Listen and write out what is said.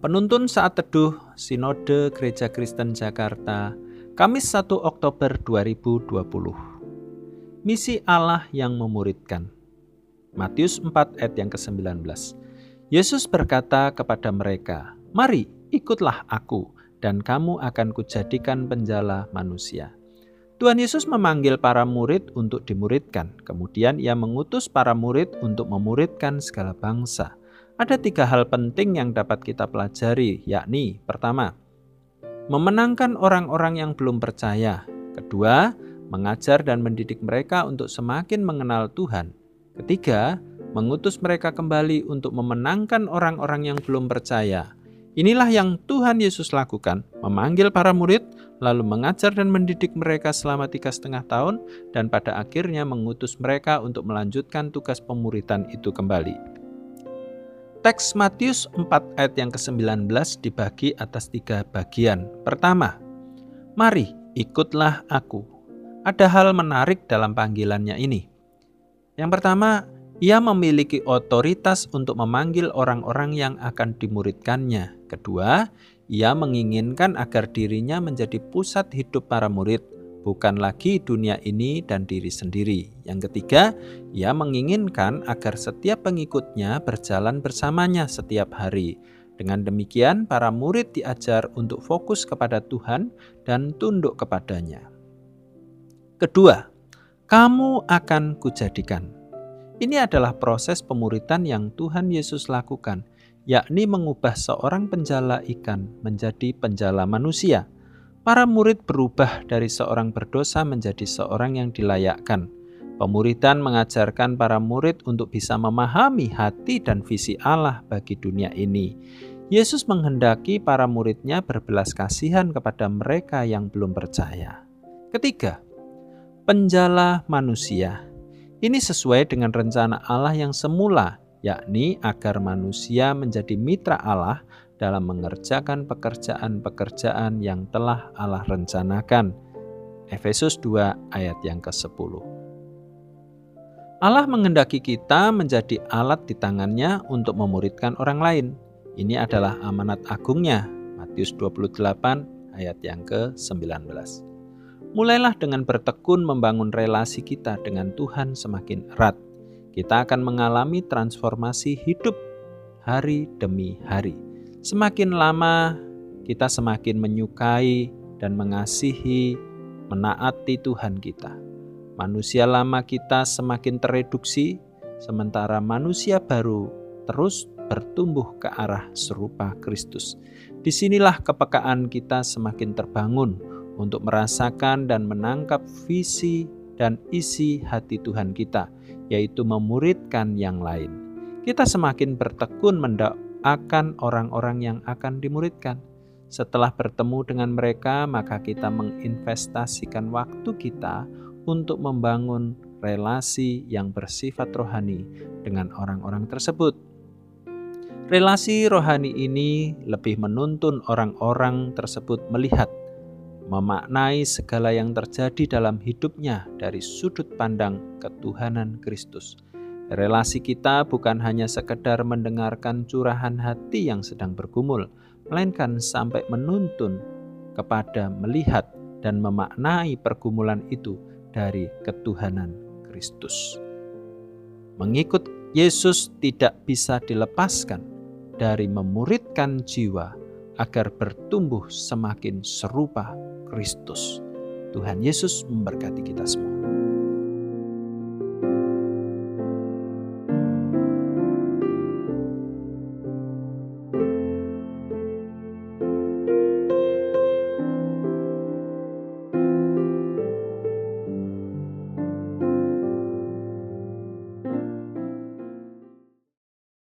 Penuntun saat teduh Sinode Gereja Kristen Jakarta, Kamis 1 Oktober 2020. Misi Allah yang memuridkan. Matius 4 ayat yang ke-19. Yesus berkata kepada mereka, "Mari, ikutlah aku, dan kamu akan kujadikan penjala manusia." Tuhan Yesus memanggil para murid untuk dimuridkan. Kemudian ia mengutus para murid untuk memuridkan segala bangsa. Ada tiga hal penting yang dapat kita pelajari, yakni pertama, memenangkan orang-orang yang belum percaya. Kedua, mengajar dan mendidik mereka untuk semakin mengenal Tuhan. Ketiga, mengutus mereka kembali untuk memenangkan orang-orang yang belum percaya. Inilah yang Tuhan Yesus lakukan, memanggil para murid, lalu mengajar dan mendidik mereka selama tiga setengah tahun, dan pada akhirnya mengutus mereka untuk melanjutkan tugas pemuritan itu kembali. Teks Matius 4 ayat yang ke-19 dibagi atas tiga bagian. Pertama, mari ikutlah aku. Ada hal menarik dalam panggilannya ini. Yang pertama, ia memiliki otoritas untuk memanggil orang-orang yang akan dimuridkannya. Kedua, ia menginginkan agar dirinya menjadi pusat hidup para murid bukan lagi dunia ini dan diri sendiri. Yang ketiga, ia menginginkan agar setiap pengikutnya berjalan bersamanya setiap hari. Dengan demikian, para murid diajar untuk fokus kepada Tuhan dan tunduk kepadanya. Kedua, kamu akan kujadikan. Ini adalah proses pemuritan yang Tuhan Yesus lakukan, yakni mengubah seorang penjala ikan menjadi penjala manusia para murid berubah dari seorang berdosa menjadi seorang yang dilayakkan. Pemuritan mengajarkan para murid untuk bisa memahami hati dan visi Allah bagi dunia ini. Yesus menghendaki para muridnya berbelas kasihan kepada mereka yang belum percaya. Ketiga, penjala manusia. Ini sesuai dengan rencana Allah yang semula, yakni agar manusia menjadi mitra Allah dalam mengerjakan pekerjaan-pekerjaan yang telah Allah rencanakan. Efesus 2 ayat yang ke-10. Allah mengendaki kita menjadi alat di tangannya untuk memuridkan orang lain. Ini adalah amanat agungnya. Matius 28 ayat yang ke-19. Mulailah dengan bertekun membangun relasi kita dengan Tuhan semakin erat. Kita akan mengalami transformasi hidup hari demi hari Semakin lama kita semakin menyukai dan mengasihi, menaati Tuhan kita. Manusia lama kita semakin tereduksi, sementara manusia baru terus bertumbuh ke arah serupa Kristus. Di sinilah kepekaan kita semakin terbangun untuk merasakan dan menangkap visi dan isi hati Tuhan kita, yaitu memuridkan yang lain. Kita semakin bertekun akan orang-orang yang akan dimuridkan. Setelah bertemu dengan mereka, maka kita menginvestasikan waktu kita untuk membangun relasi yang bersifat rohani dengan orang-orang tersebut. Relasi rohani ini lebih menuntun orang-orang tersebut melihat, memaknai segala yang terjadi dalam hidupnya dari sudut pandang ketuhanan Kristus Relasi kita bukan hanya sekedar mendengarkan curahan hati yang sedang bergumul, melainkan sampai menuntun kepada melihat dan memaknai pergumulan itu dari ketuhanan Kristus. Mengikut Yesus tidak bisa dilepaskan dari memuridkan jiwa agar bertumbuh semakin serupa Kristus. Tuhan Yesus memberkati kita semua.